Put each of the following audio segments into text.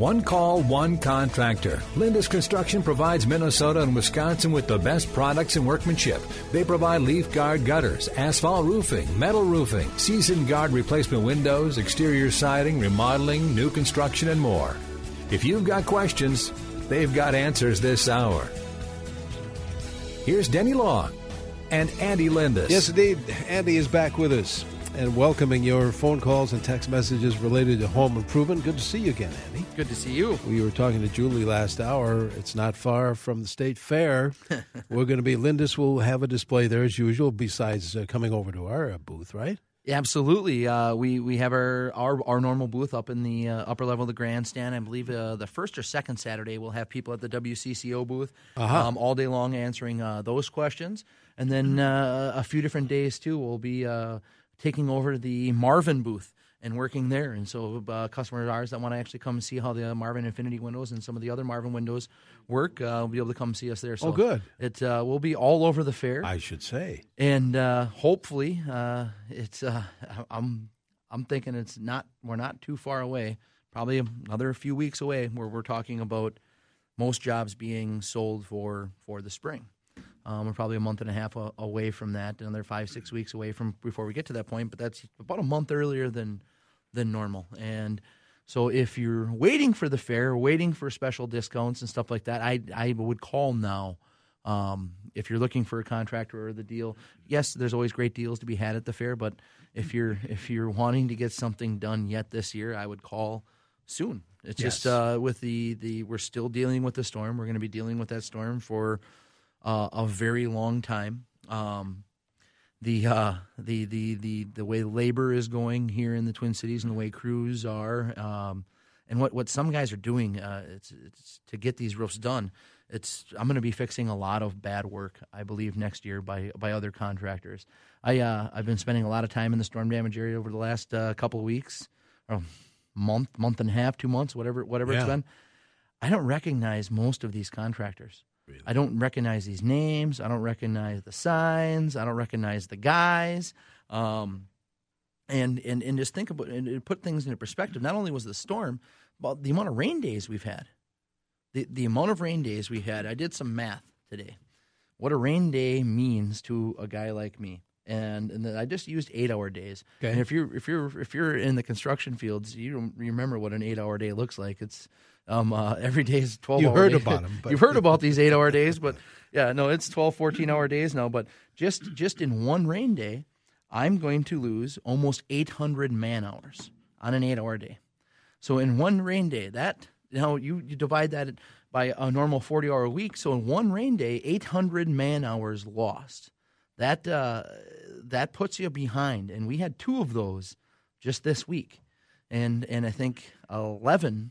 One call, one contractor. Lindus Construction provides Minnesota and Wisconsin with the best products and workmanship. They provide leaf guard gutters, asphalt roofing, metal roofing, season guard replacement windows, exterior siding, remodeling, new construction, and more. If you've got questions, they've got answers this hour. Here's Denny Long and Andy Lindus. Yes, indeed. Andy is back with us and welcoming your phone calls and text messages related to home improvement. Good to see you again, Andy. Good to see you. We were talking to Julie last hour. It's not far from the state fair. we're going to be, Lindus will have a display there as usual, besides uh, coming over to our uh, booth, right? Absolutely. Uh, we we have our, our our normal booth up in the uh, upper level of the grandstand. I believe uh, the first or second Saturday we'll have people at the WCCO booth Uh-huh. um, all day long answering uh, those questions, and then uh, a few different days too. We'll be uh, taking over the Marvin booth and working there. And so uh, customers of ours that want to actually come and see how the Marvin Infinity windows and some of the other Marvin windows work uh, will be able to come see us there. So Oh, good. It uh, will be all over the fair I should say. and uh, hopefully uh, it's uh, I'm I'm thinking it's not we're not too far away. Probably another few weeks away where we're talking about most jobs being sold for for the spring. Um, we're probably a month and a half a, away from that, another five six weeks away from before we get to that point. But that's about a month earlier than than normal. And so if you're waiting for the fair, waiting for special discounts and stuff like that, I I would call now. Um, if you're looking for a contractor or the deal, yes, there's always great deals to be had at the fair. But if you're if you're wanting to get something done yet this year, I would call soon. It's just uh, with the the we're still dealing with the storm. We're going to be dealing with that storm for uh, a very long time. Um, the uh, the the the the way labor is going here in the Twin Cities and the way crews are, um, and what, what some guys are doing, uh, it's it's to get these roofs done. It's I'm going to be fixing a lot of bad work, I believe, next year by by other contractors. I uh, I've been spending a lot of time in the storm damage area over the last uh, couple of weeks, or month, month and a half, two months, whatever whatever it's Yeah. been. I don't recognize most of these contractors. I don't recognize these names. I don't recognize the signs. I don't recognize the guys. Um, and, and and just think about and put things into perspective. Not only was the storm, but the amount of rain days we've had. The the amount of rain days we had. I did some math today. What a rain day means to a guy like me. And, and I just used eight hour days. Okay. And if you're if you're if you're in the construction fields, you don't remember what an eight hour day looks like. It's um, uh, every day is twelve. You hour heard day. about 'em, but- You've heard about these eight hour days, but yeah, no, it's 12, 14 hour days now. But just just in one rain day, I'm going to lose almost 800 man hours on an eight hour day. So in one rain day, that you know you, you divide that by a normal 40 hour week. So in one rain day, 800 man hours lost. That uh, that puts you behind, and we had two of those just this week, and and I think 11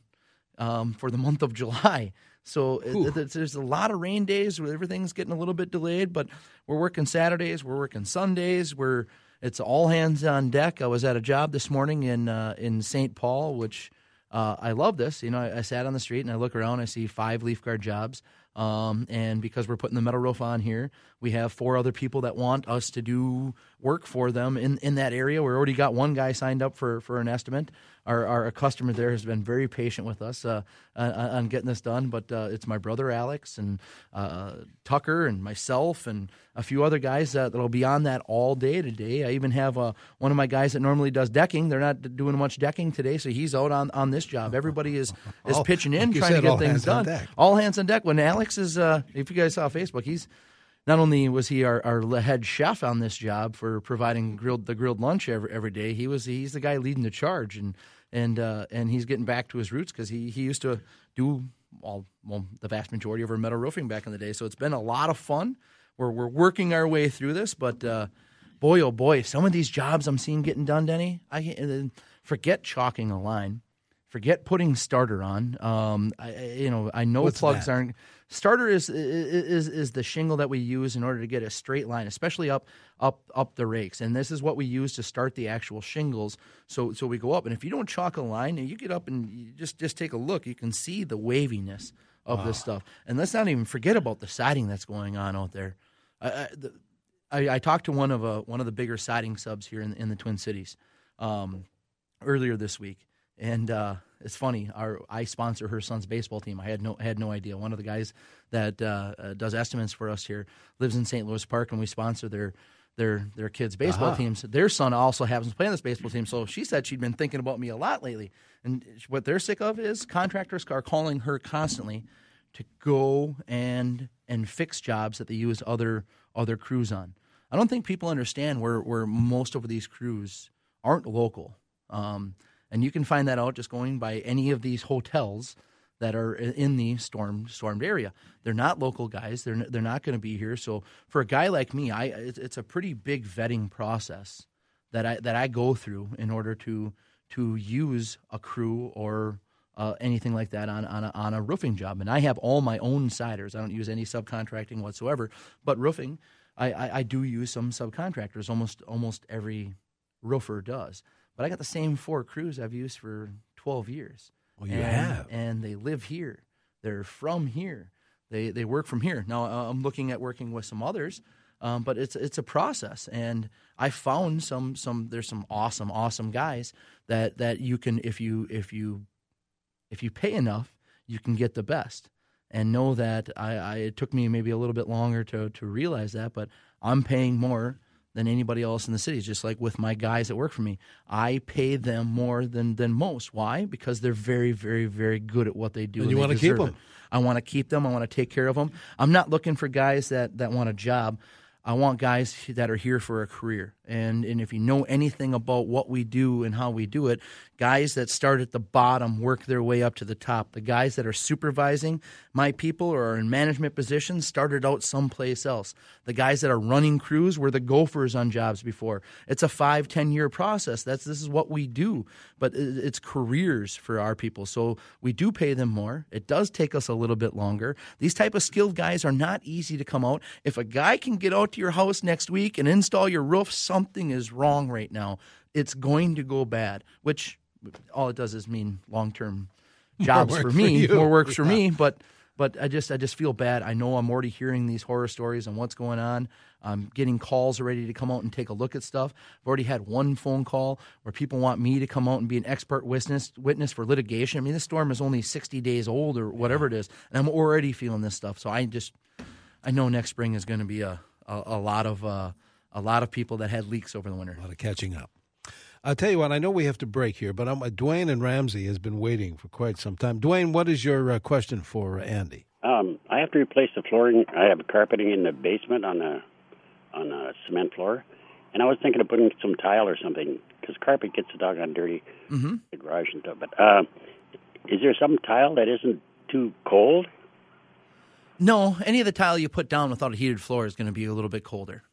um, for the month of July. So it, it- there's a lot of rain days where everything's getting a little bit delayed, but we're working Saturdays, we're working Sundays, we're it's all hands on deck. I was at a job this morning in uh, in St. Paul, which uh, I love this. You know, I, I sat on the street and I look around. I see five leaf guard jobs, um, and because we're putting the metal roof on here, we have four other people that want us to do work for them in, in that area. We already got one guy signed up for, for an estimate. Our, our customer there has been very patient with us uh, on, on getting this done. But uh, it's my brother Alex and uh, Tucker and myself and a few other guys uh, that'll be on that all day today. I even have uh, one of my guys that normally does decking. They're not doing much decking today, so he's out on, on this job. Everybody is is All- pitching in, like trying said, to get things done. All hands on deck. When Alex is, uh, if you guys saw Facebook, he's not only was he our, our head chef on this job for providing grilled the grilled lunch every every day, he was he's the guy leading the charge and and uh, and he's getting back to his roots because he he used to do all well the vast majority of our metal roofing back in the day. So it's been a lot of fun. We're we're working our way through this, but uh, boy oh boy, some of these jobs I'm seeing getting done, Denny. I forget chalking a line forget putting starter on. Um, I, you know, I know What's plugs that? aren't. Starter is, is is the shingle that we use in order to get a straight line, especially up up up the rakes. And this is what we use to start the actual shingles. So so we go up, and if you don't chalk a line, and you get up and you just just take a look, you can see the waviness of this stuff. And let's not even forget about the siding that's going on out there. I, I, the, I, I talked to one of a, one of the bigger siding subs here in, in the Twin Cities um, earlier this week, and uh, it's funny. Our I sponsor her son's baseball team. I had no had no idea. One of the guys that uh, uh, does estimates for us here lives in St. Louis Park, and we sponsor their their their kids' baseball Uh-huh. teams. Their son also happens to play on this baseball team. So she said she'd been thinking about me a lot lately, and what they're sick of is contractors are calling her constantly to go and and fix jobs that they use other other crews on. I don't think people understand where where most of these crews aren't local, um, and you can find that out just going by any of these hotels that are in the storm stormed area. They're not local guys. They're they're not going to be here. So for a guy like me, I it's, a pretty big vetting process that I that I go through in order to to use a crew or uh, anything like that on on a, on a roofing job. And I have all my own siders. I don't use any subcontracting whatsoever. But roofing, I, I, I do use some subcontractors. Almost almost every roofer does. But I got the same four crews I've used for twelve years. Well, you and, have. and they live here. They're from here. They they work from here. Now uh, I'm looking at working with some others, um, but it's it's a process. And I found some some there's some awesome awesome guys that that you can if you if you if you pay enough, you can get the best. And know that I, I it took me maybe a little bit longer to to realize that, but I'm paying more than anybody else in the city. Just like with my guys that work for me, I pay them more than than most. Why? Because they're very, very, very good at what they do. And you wanna keep them. it. I want to keep them. I want to take care of them. I'm not looking for guys that that want a job. I want guys that are here for a career. And and if you know anything about what we do and how we do it, guys that start at the bottom work their way up to the top. The guys that are supervising my people or are in management positions started out someplace else. The guys that are running crews were the gophers on jobs before. It's a five, ten year process. That's this is what we do. But it's careers for our people. So we do pay them more. It does take us a little bit longer. These type of skilled guys are not easy to come out. If a guy can get out to your house next week and install your roof, something is wrong right now. It's going to go bad, which all it does is mean long term jobs for for me, you. more works for me. But but I just I just feel bad. I know I'm already hearing these horror stories and what's going on. I'm getting calls already to come out and take a look at stuff. I've already had one phone call where people want me to come out and be an expert witness witness for litigation. I mean, this storm is only 60 days old or whatever it is, and I'm already feeling this stuff. So I just I know next spring is going to be a a, a lot of uh, a lot of people that had leaks over the winter. A lot of catching up. I'll tell you what, I know we have to break here, but I'm, uh, Dwayne and Ramsey has been waiting for quite some time. Dwayne, what is your uh, question for uh, Andy? Um, I have to replace the flooring. I have carpeting in the basement on a on a cement floor, and I was thinking of putting some tile or something because carpet gets a doggone dirty. Mm-hmm. The garage and stuff. But uh, is there some tile that isn't too cold? No, any of the tile you put down without a heated floor is going to be a little bit colder.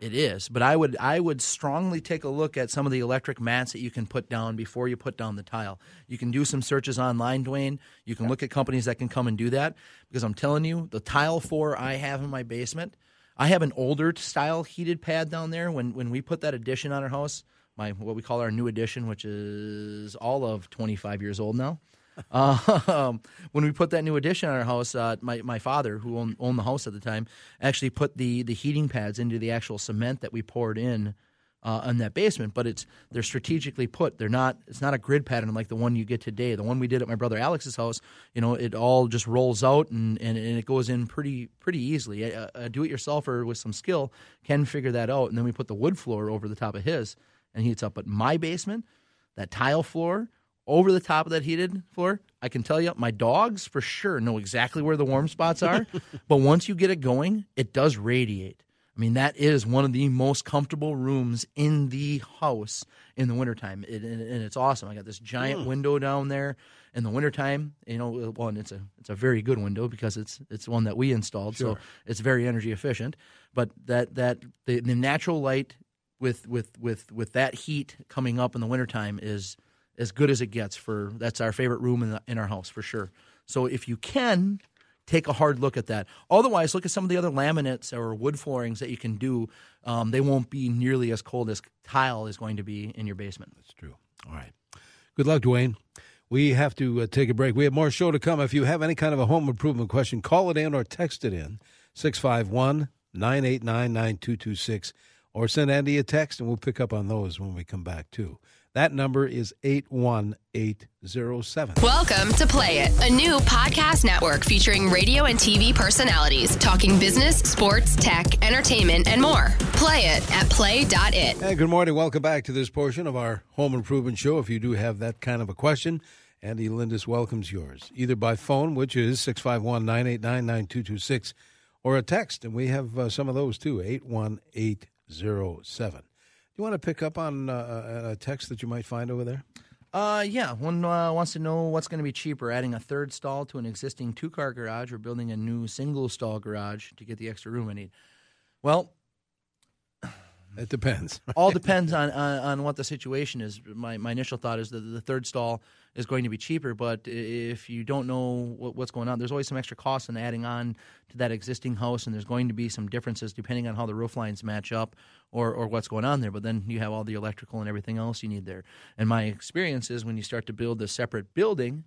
It is, but I would I would strongly take a look at some of the electric mats that you can put down before you put down the tile. You can do some searches online, Dwayne. You can look at companies that can come and do that because I'm telling you, the tile floor I have in my basement, I have an older style heated pad down there. When when we put that addition on our house, my what we call our new addition, which is all of 25 years old now. um, when we put that new addition on our house, uh, my my father, who owned, owned the house at the time, actually put the the heating pads into the actual cement that we poured in uh, in that basement. But it's they're strategically put. They're not. It's not a grid pattern like the one you get today. The one we did at my brother Alex's house, you know, it all just rolls out and and, and it goes in pretty pretty easily. A, a do it yourselfer with some skill can figure that out. And then we put the wood floor over the top of his and heats up. But my basement, that tile floor over the top of that heated floor, I can tell you, my dogs for sure know exactly where the warm spots are. but once you get it going, it does radiate. I mean, that is one of the most comfortable rooms in the house in the wintertime. It, and, and it's awesome. I got this giant mm. window down there in the wintertime. You know, uh, well, and it's a it's a very good window because it's it's one that we installed, so it's very energy efficient. But that that the, the natural light with with with with that heat coming up in the wintertime is as good as it gets. For that's our favorite room in, the, in our house for sure. So if you can take a hard look at that. Otherwise, look at some of the other laminates or wood floorings that you can do. Um, they won't be nearly as cold as tile is going to be in your basement. That's true. All right. Good luck, Dwayne. We have to uh, take a break. We have more show to come. If you have any kind of a home improvement question, call it in or text it in 651 989 9226 or send Andy a text and we'll pick up on those when we come back, too. That number is 81807. Welcome to Play It, a new podcast network featuring radio and TV personalities talking business, sports, tech, entertainment, and more. Play it at play.it. Hey, good morning. Welcome back to this portion of our home improvement show. If you do have that kind of a question, Andy Lindus welcomes yours, either by phone, which is 651 989 9226, or a text, and we have uh, some of those too, 81807 you want to pick up on uh, a text that you might find over there? Uh, yeah. One uh, wants to know what's going to be cheaper: adding a third stall to an existing two-car garage, or building a new single-stall garage to get the extra room I need. Well, it depends. all depends on, on, on what the situation is. My my initial thought is that the third stall is going to be cheaper, but if you don't know what, what's going on, there's always some extra costs in adding on to that existing house, and there's going to be some differences depending on how the roof lines match up or or what's going on there. But then you have all the electrical and everything else you need there. And my experience is when you start to build a separate building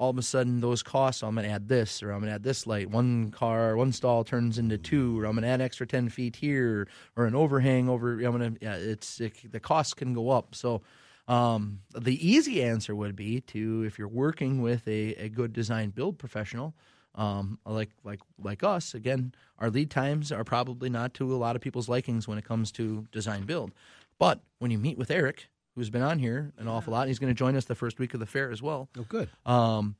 all of a sudden those costs, I'm going to add this or I'm going to add this light. One car, one stall turns into two, or I'm going to add extra 10 feet here or an overhang over. I'm going to, yeah, it's, it, the costs can go up. So, um, the easy answer would be to, if you're working with a, a good design build professional, um, like like like us, again, our lead times are probably not to a lot of people's likings when it comes to design build. But when you meet with Eric, who's been on here an awful lot. And he's going to join us the first week of the fair as well. Oh, good. Um,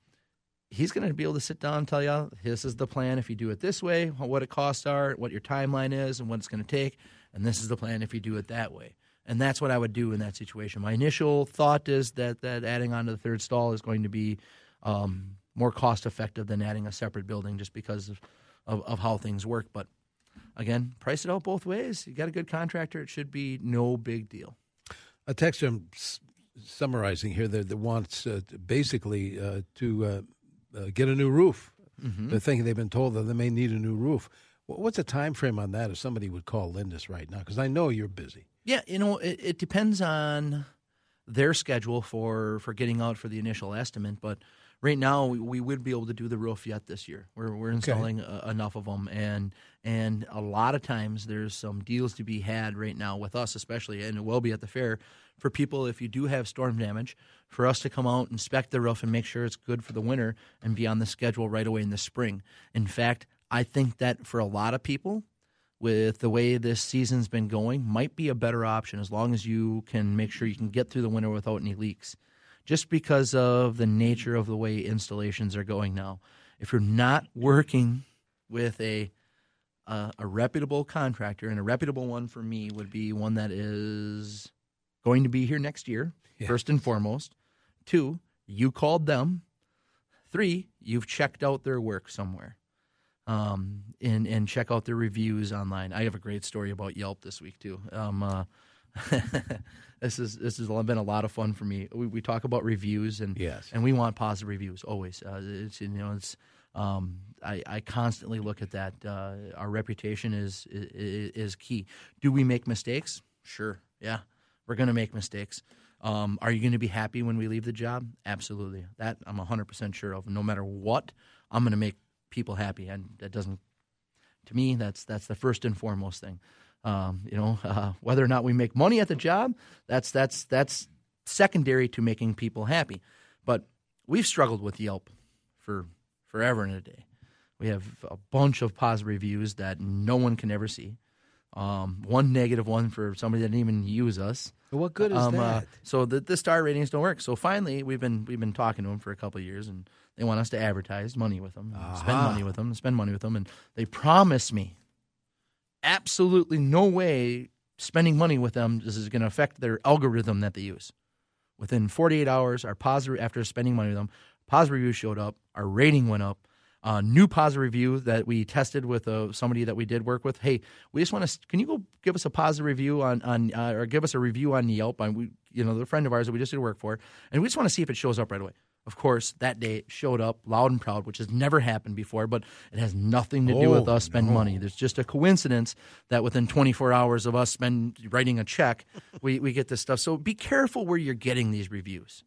he's going to be able to sit down and tell you this is the plan if you do it this way, what it costs are, what your timeline is, and what it's going to take, and this is the plan if you do it that way. And that's what I would do in that situation. My initial thought is that that adding on to the third stall is going to be um, more cost effective than adding a separate building, just because of, of, of how things work. But again, price it out both ways. You got a good contractor; it should be no big deal a texter I'm s- summarizing here that, that wants uh, basically uh, to uh, uh, get a new roof. Mm-hmm. They're thinking they've been told that they may need a new roof. What's the time frame on that if somebody would call Lindus right now? Because I know you're busy. Yeah, you know, it, it, depends on their schedule for, for getting out for the initial estimate, but right now we, we would be able to do the roof yet this year. We're, we're installing okay. a, enough of them, and and a lot of times there's some deals to be had right now with us, especially, and it will be at the fair for people if you do have storm damage, for us to come out, inspect the roof, and make sure it's good for the winter and be on the schedule right away in the spring. In fact, I think that for a lot of people, with the way this season's been going, might be a better option as long as you can make sure you can get through the winter without any leaks. Just because of the nature of the way installations are going now. If you're not working with a a, a reputable contractor, and a reputable one for me would be one that is going to be here next year, yeah. first and foremost. Two, you called them. Three, you've checked out their work somewhere. Um, and and check out their reviews online. I have a great story about Yelp this week too. Um, uh, this is this has been a lot of fun for me. We, we talk about reviews and yes. and we want positive reviews always. Uh, it's you know it's um, I, I, constantly look at that. Uh, our reputation is, is, is key. Do we make mistakes? Sure. Yeah, we're going to make mistakes. Um, are you going to be happy when we leave the job? Absolutely. That I'm 100% sure of. No matter what, I'm going to make people happy, and that doesn't. To me, that's that's the first and foremost thing. Um, you know, uh, whether or not we make money at the job, that's that's that's secondary to making people happy. But we've struggled with Yelp for forever and a day. We have a bunch of positive reviews that no one can ever see. Um, one negative one for somebody that didn't even use us. What good is um, uh, that? Uh, so the, the star ratings don't work. So finally, we've been we've been talking to them for a couple of years, and they want us to advertise money with them, uh-huh. spend money with them, spend money with them, and they promise me absolutely no way spending money with them this is going to affect their algorithm that they use. Within 48 hours, our positive after spending money with them, positive reviews showed up, our rating went up. uh, new positive review that we tested with uh, somebody that we did work with. Hey, we just want to. Can you go give us a positive review on on uh, or give us a review on Yelp? On we, you know, the friend of ours that we just did work for, and we just want to see if it shows up right away. Of course, that day showed up loud and proud, which has never happened before, but it has nothing to do Oh, with us spending money. There's just a coincidence that within 24 hours of us spend writing a check, we, we get this stuff. So be careful where you're getting these reviews.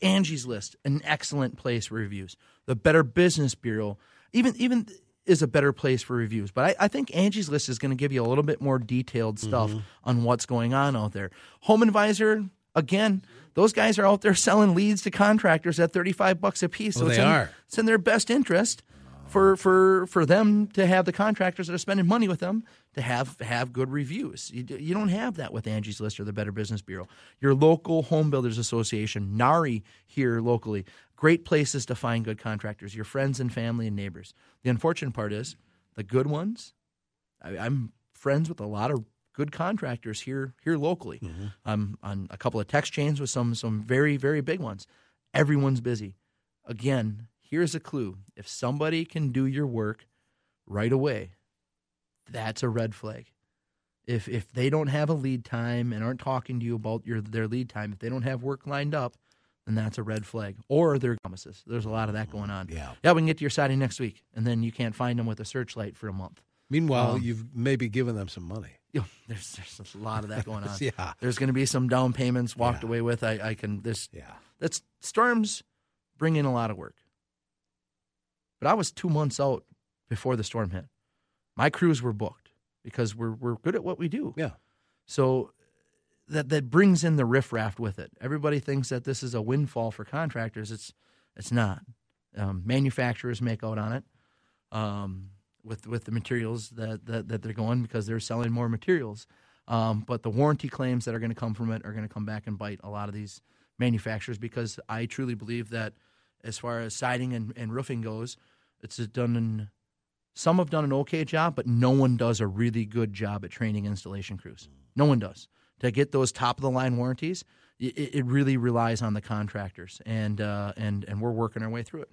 Angie's List, an excellent place for reviews. The Better Business Bureau, even even is a better place for reviews. But I, I think Angie's List is going to give you a little bit more detailed stuff mm-hmm. on what's going on out there. Home Advisor, again, those guys are out there selling leads to contractors at thirty five bucks a piece. So Oh, it's they in, are. it's in their best interest for for for them to have the contractors that are spending money with them to have have good reviews. You, you don't have that with Angie's List or the Better Business Bureau. Your local home builders association, NARI here locally, great places to find good contractors. Your friends and family and neighbors. The unfortunate part is the good ones. I, I'm friends with a lot of good contractors here here locally. I'm on a couple of text chains with some some very very big ones. Everyone's busy. Again, here's a clue: if somebody can do your work right away, that's a red flag. If if they don't have a lead time and aren't talking to you about your their lead time, if they don't have work lined up, then that's a red flag. Or they're promises. There's a lot of that mm-hmm. going on. Yeah. Yeah, we can get to your siding next week, and then you can't find them with a searchlight for a month. Meanwhile, Um, you've maybe given them some money. You know, there's there's a lot of that going on. Yeah. There's going to be some down payments walked Yeah. away with. I, I can this Yeah. that's storms bring in a lot of work. But I was two months out before the storm hit. My crews were booked because we're we're good at what we do. Yeah. So that that brings in the riffraff with it. Everybody thinks that this is a windfall for contractors. It's it's not. Um, manufacturers make out on it um, with with the materials that, that that they're going because they're selling more materials. Um, but the warranty claims that are going to come from it are going to come back and bite a lot of these manufacturers because I truly believe that as far as siding and, and roofing goes, it's done in some have done an okay job, but no one does a really good job at training installation crews. No one does. To get those top of the line warranties, it, it really relies on the contractors, and uh, and and we're working our way through it.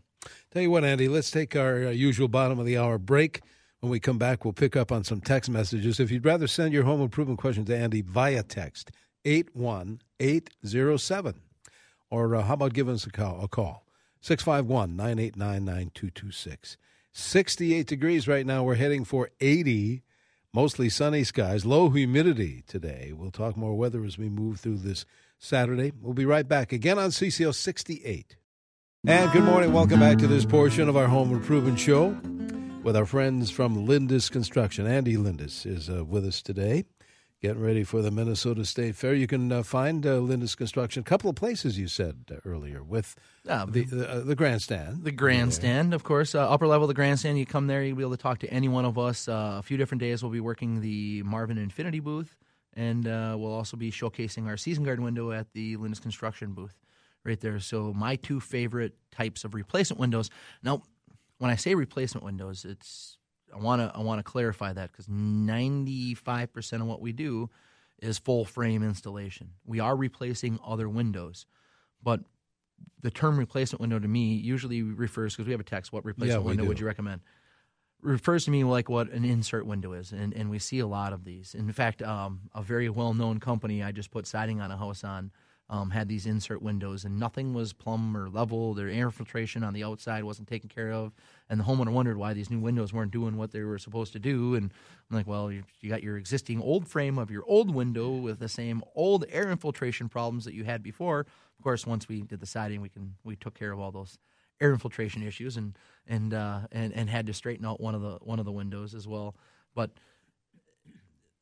Tell you what, Andy, let's take our uh, usual bottom of the hour break. When we come back, we'll pick up on some text messages. If you'd rather send your home improvement question to Andy via text, 81807. Or uh, how about giving us a call? A call 651 989 9226. 68 degrees right now. We're heading for 80, mostly sunny skies, low humidity today. We'll talk more weather as we move through this Saturday. We'll be right back again on CCO 68. And good morning. Welcome back to this portion of our home improvement show with our friends from Lindus Construction. Andy Lindus is uh, with us today, getting ready for the Minnesota State Fair. You can uh, find uh, Lindus Construction a couple of places you said uh, earlier with Yeah, the the, uh, the grandstand. The grandstand, of course, uh, upper level of the grandstand. You come there, you'll be able to talk to any one of us. Uh, a few different days, we'll be working the Marvin Infinity booth, and uh, we'll also be showcasing our season guard window at the Lindus Construction booth right there. So, my two favorite types of replacement windows. Now, when I say replacement windows, it's I want to I want to clarify that because ninety five percent of what we do is full frame installation. We are replacing other windows, but the term replacement window to me usually refers because we have a text. What replacement we window do. would you recommend? Refers to me like what an insert window is, and, and we see a lot of these. In fact, um, a very well known company I just put siding on a house on um, had these insert windows, and nothing was plumb or level. Their air filtration on the outside wasn't taken care of, and the homeowner wondered why these new windows weren't doing what they were supposed to do. And I'm like, well, you, you got your existing old frame of your old window with the same old air infiltration problems that you had before. Of course, once we did the siding, we can we took care of all those air infiltration issues and and uh, and and had to straighten out one of the one of the windows as well. But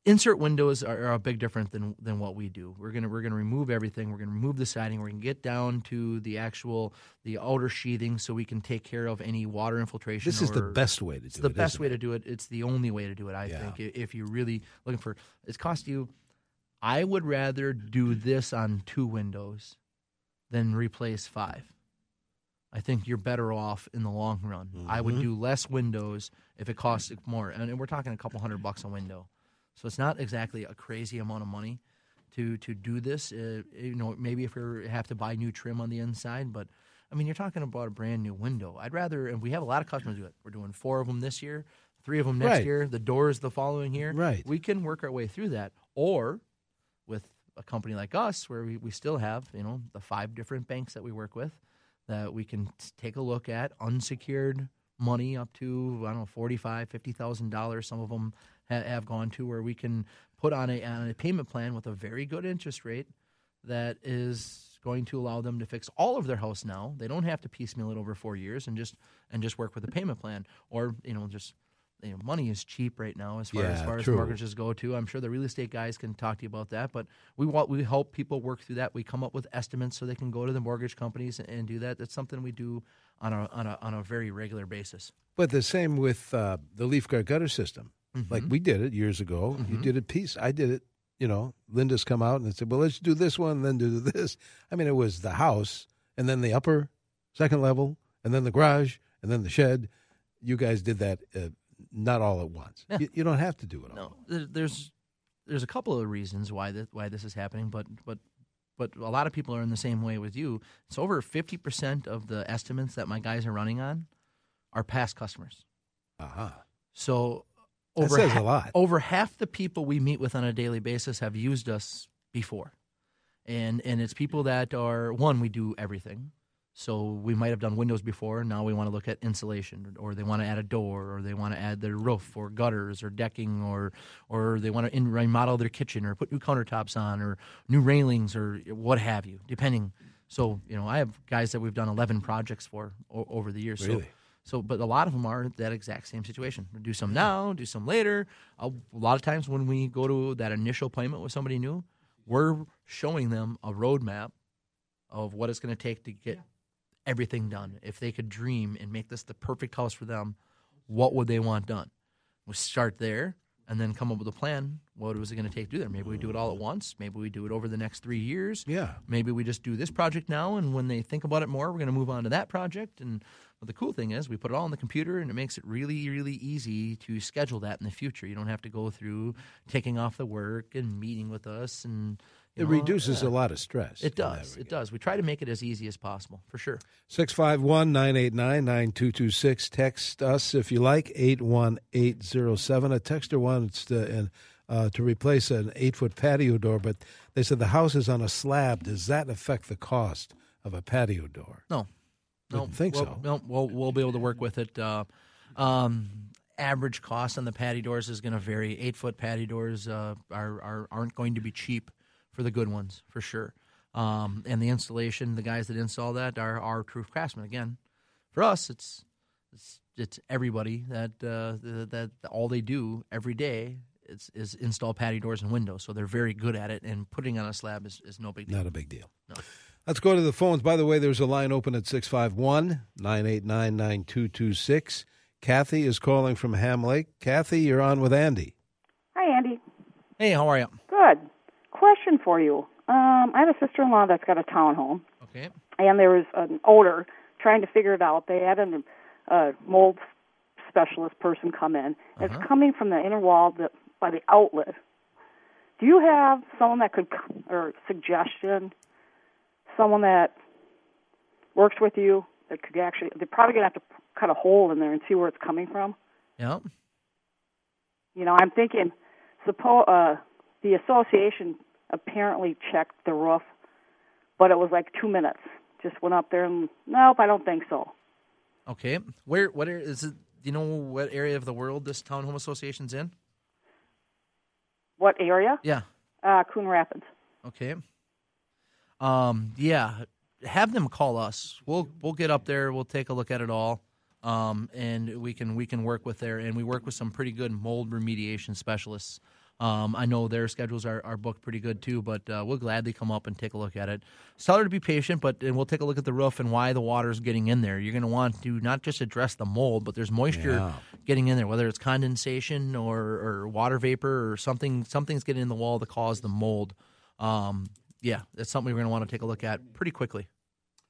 insert windows are, are a big different than than what we do. We're gonna we're gonna remove everything. We're gonna remove the siding. We're gonna get down to the actual the outer sheathing so we can take care of any water infiltration. This is the best way to do It's it. the best way it? to do it. It's the only way to do it. I Yeah. think if you're really looking for it's cost you. I would rather do this on two windows than replace five. I think you're better off in the long run. I Mm-hmm. would do less windows if it costs more, and we're talking a couple hundred bucks a window. So it's not exactly a crazy amount of money to to do this. Uh, you know, maybe if you have to buy new trim on the inside, but I mean, you're talking about a brand new window. I'd rather, and we have a lot of customers do it. We're doing four of them this year, three of them next Right. year, the doors the following year. Right. We can work our way through that. Or with a company like us, where we, we still have, you know, the five different banks that we work with, that we can take a look at unsecured money up to, I don't know, forty-five, fifty thousand dollars. Some of them have gone to where we can put on a, on a payment plan with a very good interest rate that is going to allow them to fix all of their house now. They don't have to piecemeal it over four years and just and just work with a payment plan, or you know, just you know, money is cheap right now as far as Yeah, far as mortgages go. Too, I'm sure the real estate guys can talk to you about that. But we want we help people work through that. We come up with estimates so they can go to the mortgage companies and, and do that. That's something we do on a on a on a very regular basis. But the same with uh, the leaf guard gutter system. Mm-hmm. Like we did it years ago. You did it piece. I did it. You know, Lindus come out and said, "Well, let's do this one, then do this." I mean, it was the house, and then the upper, second level, and then the garage, and then the shed. You guys did that uh, not all at once. Yeah. You, you don't have to do it all. No, there's there's a couple of reasons why this, why this is happening, but but but a lot of people are in the same way with you. It's over fifty percent of the estimates that my guys are running on are past customers. Uh-huh. So That over says a lot. over half the people we meet with on a daily basis have used us before, and and it's people that are one we do everything. So we might have done windows before. Now we want to look at insulation, or they want to add a door, or they want to add their roof, or gutters, or decking, or or they want to in- remodel their kitchen, or put new countertops on, or new railings, or what have you, depending. So you know, I have guys that we've done eleven projects for o- over the years. Really? So so, but a lot of them are that exact same situation. Do some mm-hmm. now, do some later. A, a lot of times when we go to that initial appointment with somebody new, we're showing them a roadmap of what it's going to take to get everything done. If they could dream and make this the perfect house for them, what would they want done? We start there and then come up with a plan. What was it going to take to do that? Maybe we do it all at once. Maybe we do it over the next three years. Yeah. Maybe we just do this project now, and when they think about it more, we're going to move on to that project. And but the cool thing is, we put it all on the computer, and it makes it really, really easy to schedule that in the future. You don't have to go through taking off the work and meeting with us, and It know, reduces uh, a lot of stress. It does. It does. We try to make it as easy as possible, for sure. 651 989 9226. Text us if you like, 81807. A texter wants to, and, uh, to replace an eight foot patio door, but they said the house is on a slab. Does that affect the cost of a patio door? No, no, think we'll, so. No, we'll we'll be able to work with it. Uh, um, average cost on the patio doors is going to vary. Eight foot patio doors uh, are, are aren't going to be cheap for the good ones for sure. Um, and the installation, the guys that install that are are true craftsmen. Again, for us, it's it's, it's everybody that uh, that, that all they do every day is, is install patio doors and windows. So they're very good at it, and putting on a slab is, is no big deal. Not a big deal. No. Let's go to the phones. By the way, there's a line open at 651 989 9226. Kathy is calling from Ham Lake. Kathy, you're on with Andy. Hi, Andy. Hey, how are you? Good. Question for you. Um, I have a sister-in-law that's got a townhome, Okay. and there was an odor. Trying to figure it out, they had a uh, mold specialist person come in. It's coming from the inner wall that, by the outlet. Do you have someone that could, c- or suggestion, someone that works with you that could actually? They're probably gonna have to cut a hole in there and see where it's coming from. Yeah. You know, I'm thinking, suppose uh, the association apparently checked the roof, but it was like two minutes. Just went up there and nope, I don't think so. Okay. Where? What area is it? Do you know what area of the world this townhome association's in? What area? Yeah. Uh, Coon Rapids. Okay. Um. Yeah. Have them call us. We'll we'll get up there. We'll take a look at it all. Um. And we can we can work with there, and we work with some pretty good mold remediation specialists. Um, I know their schedules are, are booked pretty good too, but uh, we'll gladly come up and take a look at it. Just tell her to be patient, but and we'll take a look at the roof and why the water's getting in there. You're going to want to not just address the mold, but there's moisture Yeah. getting in there, whether it's condensation or, or water vapor or something. Something's getting in the wall to cause the mold. Um, yeah, that's something we're going to want to take a look at pretty quickly.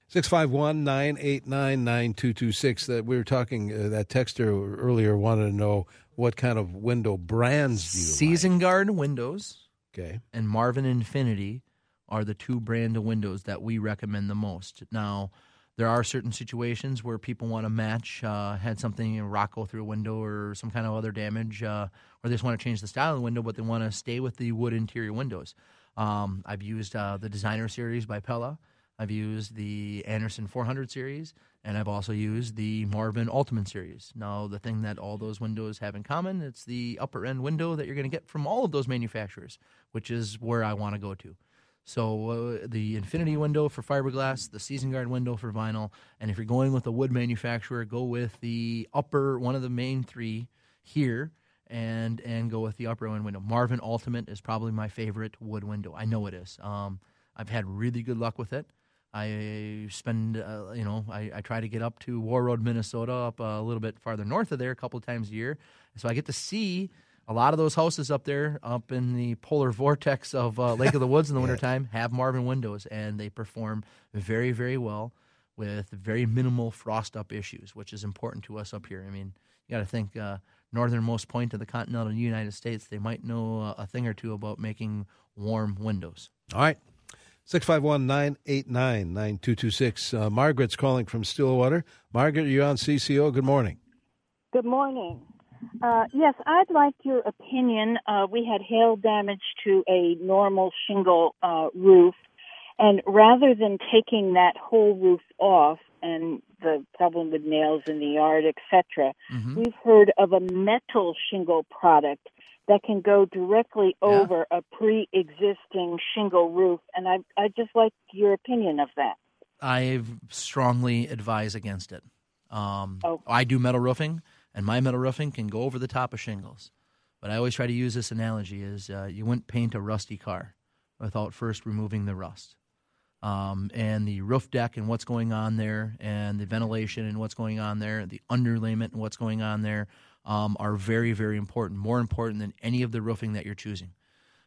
651 989 9226. That we were talking, uh, that texter earlier wanted to know what kind of window brands do you Season Guard windows? Okay. and Marvin Infinity are the two brand of windows that we recommend the most. Now, There are certain situations where people want to match, uh, had something, a rock go through a window or some kind of other damage, uh, or they just want to change the style of the window, but they want to stay with the wood interior windows. Um, I've used uh, the Designer series by Pella. I've used the Andersen 400 series, and I've also used the Marvin Ultimate series. Now, the thing that all those windows have in common, it's the upper end window that you're going to get from all of those manufacturers, which is where I want to go to. So uh, the Infinity window for fiberglass, the Season Guard window for vinyl, and if you're going with a wood manufacturer, go with the upper one of the main three here, and and go with the upper end window. Marvin Ultimate is probably my favorite wood window. I know it is. Um, I've had really good luck with it. I spend, uh, you know, I, I, try to get up to Warroad, Minnesota, up a little bit farther north of there a couple of times a year. So I get to see a lot of those houses up there, up in the polar vortex of uh, Lake of the Woods in the yeah. wintertime, have Marvin windows, and they perform very, very well with very minimal frost up issues, which is important to us up here. I mean, you got to think uh, northernmost point of the continental United States, they might know a thing or two about making warm windows. All right. 651 989 9226. Uh, Margaret's calling from Stillwater. Margaret, you're on CCO. Good morning. Good morning. Uh, yes, I'd like your opinion. Uh, we had hail damage to a normal shingle uh, roof, and rather than taking that whole roof off and the problem with nails in the yard, etc., mm-hmm. we've heard of a metal shingle product that can go directly yeah. over a pre-existing shingle roof, and I I just like your opinion of that. I strongly advise against it. Um, oh. I do metal roofing, and my metal roofing can go over the top of shingles. But I always try to use this analogy: is uh, you wouldn't paint a rusty car without first removing the rust. Um, and the roof deck and what's going on there, and the ventilation and what's going on there, the underlayment and what's going on there um, are very, very important, more important than any of the roofing that you're choosing.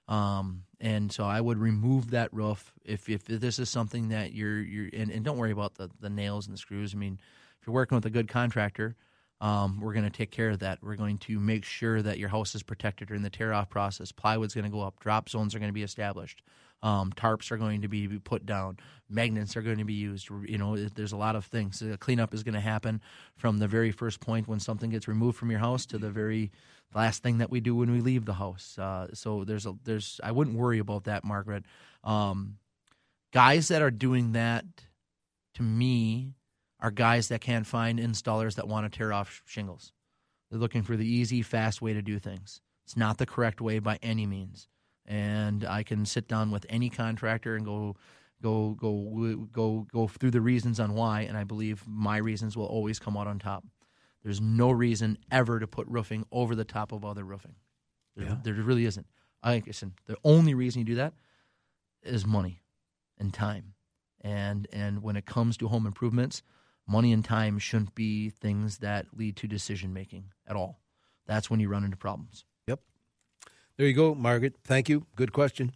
Um, and so I would remove that roof if, if this is something that you're, you're and, and don't worry about the, the nails and the screws. I mean, if you're working with a good contractor, um, we're going to take care of that. We're going to make sure that your house is protected during the tear off process. Plywood's going to go up, drop zones are going to be established. Um, tarps are going to be put down. Magnets are going to be used. You know, there's a lot of things. The cleanup is going to happen from the very first point when something gets removed from your house to the very last thing that we do when we leave the house. Uh, so there's a there's I wouldn't worry about that, Margaret. Um, guys that are doing that, to me, are guys that can't find installers that want to tear off shingles. They're looking for the easy, fast way to do things. It's not the correct way by any means and I can sit down with any contractor and go go go go go through the reasons on why and I believe my reasons will always come out on top. There's no reason ever to put roofing over the top of other roofing. There, yeah. there really isn't. I listen, the only reason you do that is money and time. And and when it comes to home improvements, money and time shouldn't be things that lead to decision making at all. That's when you run into problems. There you go, Margaret. Thank you. Good question.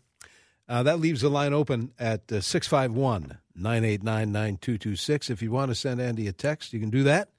Uh, that leaves the line open at uh, 651 989 9226. If you want to send Andy a text, you can do that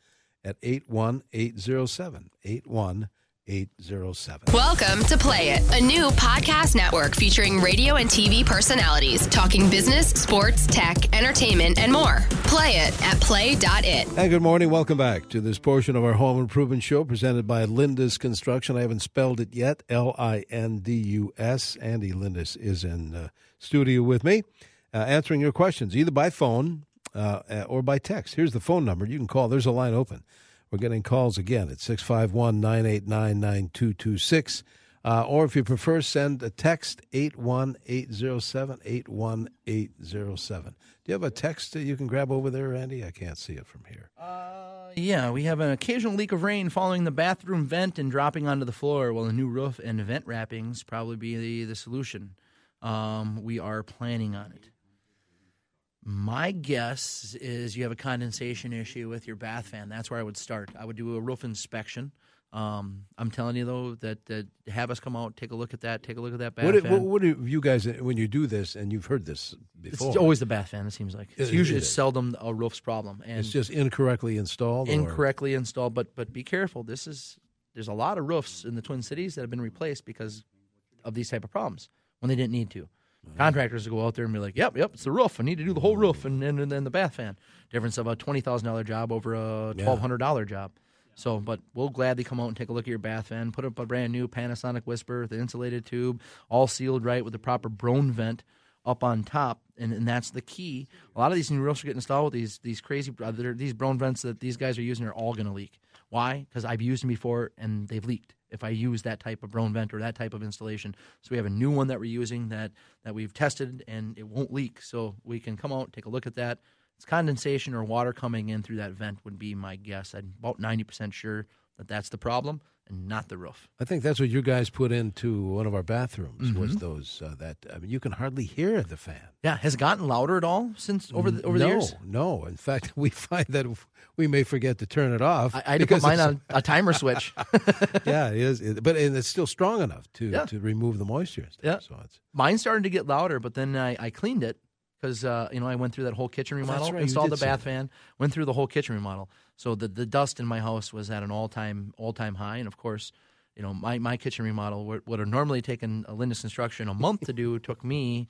at 81807. 81 807. Welcome to Play It, a new podcast network featuring radio and TV personalities talking business, sports, tech, entertainment, and more. Play it at play.it. Hey, good morning. Welcome back to this portion of our home improvement show presented by Lindus Construction. I haven't spelled it yet L I N D U S. Andy Lindus is in uh, studio with me, uh, answering your questions either by phone uh, or by text. Here's the phone number. You can call, there's a line open. We're getting calls again at 651 989 9226. Uh, or if you prefer, send a text 81807 81807. Do you have a text that you can grab over there, Andy? I can't see it from here. Uh, yeah, we have an occasional leak of rain following the bathroom vent and dropping onto the floor. Well, a new roof and vent wrappings probably be the, the solution. Um, we are planning on it. My guess is you have a condensation issue with your bath fan. That's where I would start. I would do a roof inspection. Um, I'm telling you though that, that have us come out, take a look at that, take a look at that bath what, fan. What, what do you guys when you do this and you've heard this before? It's always the bath fan. It seems like it's usually it's seldom a roof's problem, and it's just incorrectly installed. Incorrectly or? installed, but but be careful. This is there's a lot of roofs in the Twin Cities that have been replaced because of these type of problems when they didn't need to. Contractors will go out there and be like, "Yep, yep, it's the roof. I need to do the whole roof and and, and then the bath fan." Difference of a twenty thousand dollar job over a twelve hundred dollar job. So, but we'll gladly come out and take a look at your bath fan. Put up a brand new Panasonic Whisper, the insulated tube, all sealed right with the proper Broan vent up on top, and, and that's the key. A lot of these new roofs are getting installed with these these crazy uh, these Broan vents that these guys are using are all going to leak. Why? Because I've used them before and they've leaked. If I use that type of Broan vent or that type of installation, so we have a new one that we're using that that we've tested and it won't leak. So we can come out take a look at that. It's condensation or water coming in through that vent would be my guess. I'm about ninety percent sure that that's the problem not the roof. I think that's what you guys put into one of our bathrooms Mm-hmm. was those uh, that I mean you can hardly hear the fan. Yeah, has it gotten louder at all since over the over no, the years? No, no. in fact, we find that we may forget to turn it off. I, I had to put mine on a timer switch. yeah, it is, it- but and it's still strong enough to Yeah. to remove the moisture. Stuff, Yeah. so it's Mine started to get louder, but then I, I cleaned it because uh, you know I went through that whole kitchen remodel, right, you installed the bath fan, went through the whole kitchen remodel. So the the dust in my house was at an all time all time high, and of course, you know my, my kitchen remodel would would have normally taken a Lindus Construction a month to do took me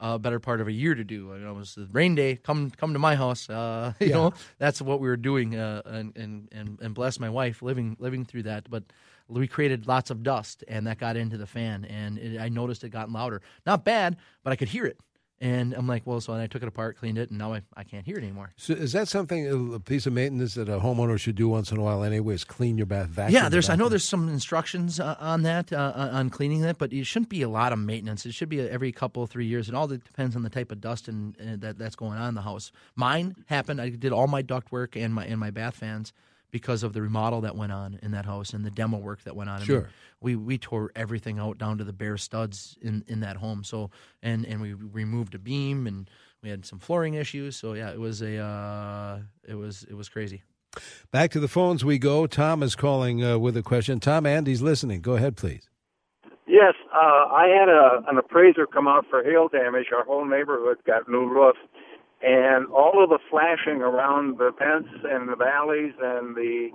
a better part of a year to do. You know, it was the rain day. Come come to my house. Uh, you Yeah. know that's what we were doing, uh, and, and and and bless my wife living living through that, but. We created lots of dust, and that got into the fan, and it, I noticed it got louder. Not bad, but I could hear it. And I'm like, well, so I took it apart, cleaned it, and now I, I can't hear it anymore. So is that something a piece of maintenance that a homeowner should do once in a while? Anyways, clean your bath. Vacuum yeah, the there's I know there's some instructions uh, on that uh, on cleaning that, but it shouldn't be a lot of maintenance. It should be every couple three years. It all depends on the type of dust and, uh, that that's going on in the house. Mine happened. I did all my duct work and my and my bath fans because of the remodel that went on in that house and the demo work that went on. I mean, Sure. we we tore everything out down to the bare studs in, in that home. So and and we removed a beam and we had some flooring issues. So yeah, it was a uh, it was it was crazy. Back to the phones we go. Tom is calling uh, with a question. Tom, Andy's listening. Go ahead, please. Yes, uh, I had a, an appraiser come out for hail damage. Our whole neighborhood got new roofs, and all of the flashing around the vents and the valleys and the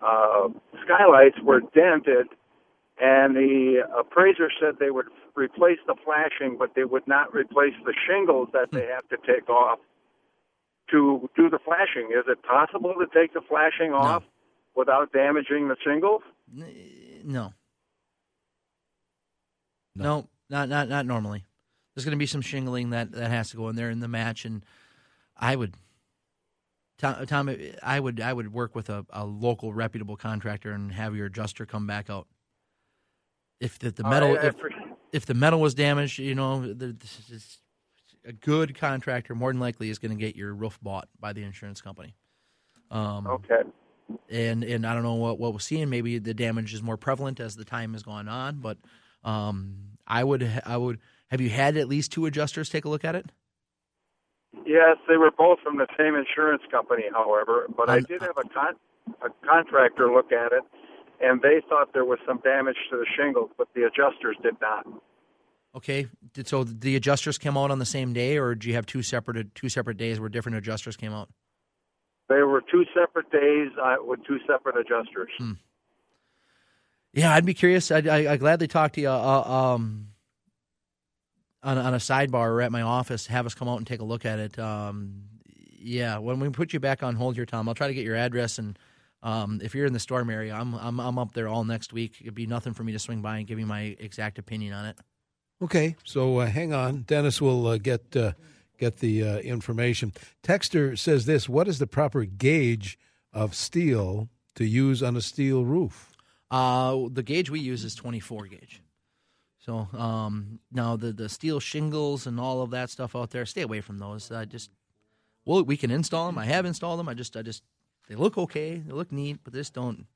uh, skylights were dented. And the appraiser said they would replace the flashing, but they would not replace the shingles that they have to take off to do the flashing. Is it possible to take the flashing off without damaging the shingles? No. No. No, not not not normally. There's going to be some shingling that that has to go in there in the match, and I would, Tom, Tom I would I would work with a, a local reputable contractor and have your adjuster come back out. If the, the metal right, if, if the metal was damaged, you know, the, this is- a good contractor more than likely is going to get your roof bought by the insurance company. Um, Okay. and and I don't know what what we're seeing. Maybe the damage is more prevalent as the time has gone on, but um, I would I would have you had at least two adjusters take a look at it. Yes, they were both from the same insurance company, however, but I did have a con a contractor look at it, and they thought there was some damage to the shingles, but the adjusters did not. Okay, so the adjusters came out on the same day, or do you have two separate two separate days where different adjusters came out? They were two separate days uh, with two separate adjusters. Yeah, I'd be curious. I'd, I, I gladly talk to you. Uh, um, on, on a sidebar or at my office, have us come out and take a look at it. Um, yeah, when we put you back on hold here, Tom, I'll try to get your address and um, if you're in the storm area, I'm, I'm I'm up there all next week. It'd be nothing for me to swing by and give you my exact opinion on it. Okay, so uh, hang on. Dennis will uh, get uh, get the uh, information. Texter says this: What is the proper gauge of steel to use on a steel roof? Uh, the gauge we use is 24 gauge. So um, now the the steel shingles and all of that stuff out there, stay away from those. I just well, we can install them. I have installed them. I just I just they look okay, they look neat, but just don't.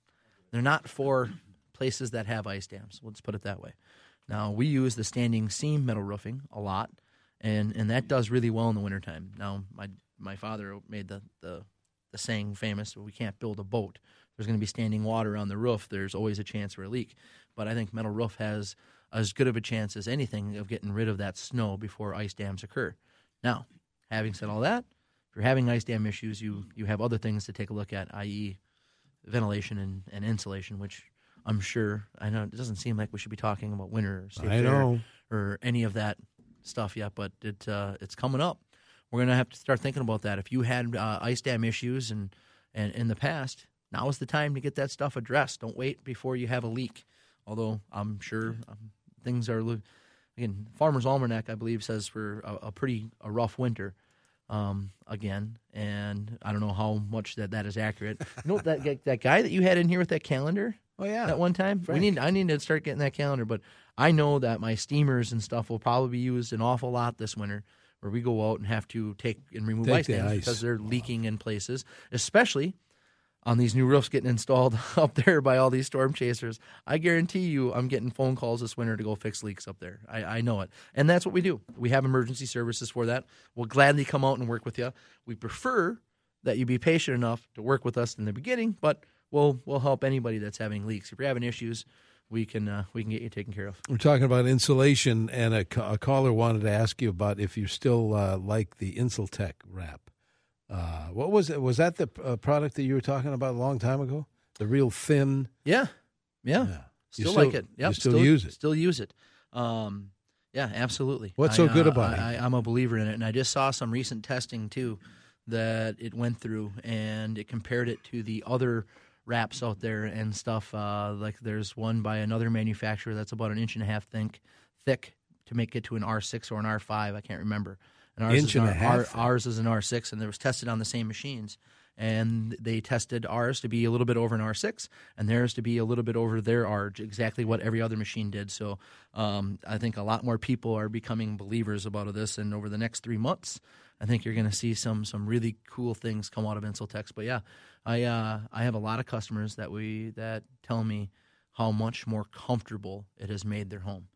They're not for places that have ice dams. Let's put it that way. Now we use the standing seam metal roofing a lot, and and that does really well in the wintertime. Now my my father made the the the saying famous: "We can't build a boat. There's going to be standing water on the roof. There's always a chance for a leak." But I think metal roof has as good of a chance as anything of getting rid of that snow before ice dams occur. Now, having said all that, if you're having ice dam issues, you you have other things to take a look at, i.e., ventilation and, and insulation, which I'm sure I know it doesn't seem like we should be talking about winter or I air know. or any of that stuff yet, but it uh, it's coming up. We're gonna have to start thinking about that. If you had uh, ice dam issues and and in the past, now is the time to get that stuff addressed. Don't wait before you have a leak. Although I'm sure um, things are again, Farmer's Almanac I believe says for a, a pretty a rough winter. Um, again, and I don't know how much that, that is accurate. You know that that guy that you had in here with that calendar? Oh yeah, at one time. Frank. We need I need to start getting that calendar, but I know that my steamers and stuff will probably be used an awful lot this winter, where we go out and have to take and remove Take ice ice. because they're leaking in places, especially on these new roofs getting installed up there by all these storm chasers. I guarantee you, I'm getting phone calls this winter to go fix leaks up there. I, I know it, and that's what we do. We have emergency services for that. We'll gladly come out and work with you. We prefer that you be patient enough to work with us in the beginning, but we'll we'll help anybody that's having leaks. If you're having issues, we can uh, we can get you taken care of. We're talking about insulation, and a, a caller wanted to ask you about if you still uh, like the Insultex wrap. Uh, what was it? Was that the uh, product that you were talking about a long time ago? The real thin. Yeah, yeah, Yeah. Still, still- like it. Yep, you still use it? Still use it. Um, yeah, absolutely. What's I, so good uh, about it? I, I'm a believer in it, and I just saw some recent testing too that it went through, and it compared it to the other wraps out there and stuff. Uh, like there's one by another manufacturer that's about an inch and a half thick, thick to make it to an R6 or an R5. I can't remember. And ours Inch is and an a half our- ours is an R6, and it was tested on the same machines. And they tested ours to be a little bit over an R6, and theirs to be a little bit over their R, exactly what every other machine did. So um, I think a lot more people are becoming believers about of this, and over the next three months, I think you're going to see some some really cool things come out of Insultex. But yeah, I uh, I have a lot of customers that we that tell me how much more comfortable it has made their home,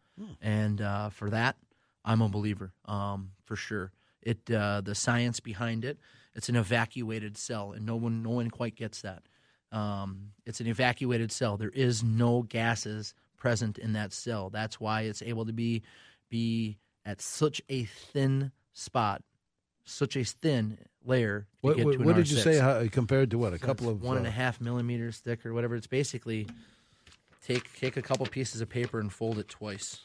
and uh, for that, I'm a believer um, for sure. It uh, the science behind it. It's an evacuated cell, and no one no one quite gets that. Um, it's an evacuated cell. There is no gases present in that cell. That's why it's able to be be at such a thin spot, such a thin layer. To What, get what, what did you R6. say? How, compared to what? A So couple of one and uh, a half millimeters thick or whatever. It's basically take take a couple pieces of paper and fold it twice.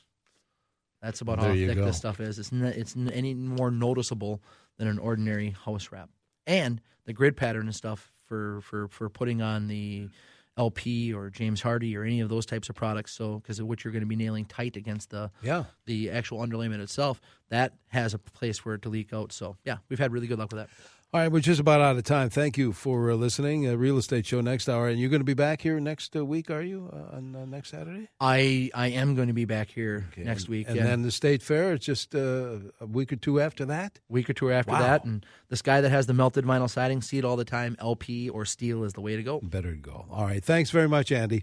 That's about There how thick go. this stuff is. It's n- it's n- any more noticeable than an ordinary house wrap. And the grid pattern and stuff for for for putting on the LP or James Hardie or any of those types of products. So because of which you're going to be nailing tight against the Yeah. the actual underlayment itself, that has a place where it to leak out. So yeah, we've had really good luck with that. All right, we're just about out of time. Thank you for uh, listening. Uh, Real Estate Show next hour, and you're going to be back here next uh, week, are you? Uh, on uh, next Saturday? I I am going to be back here next week. and yeah. then the State Fair. It's just uh, a week or two after that. week or two after Wow. that. And this guy that has the melted vinyl siding, see it all the time. LP or steel is the way to go. Better to go. All right. Thanks very much, Andy.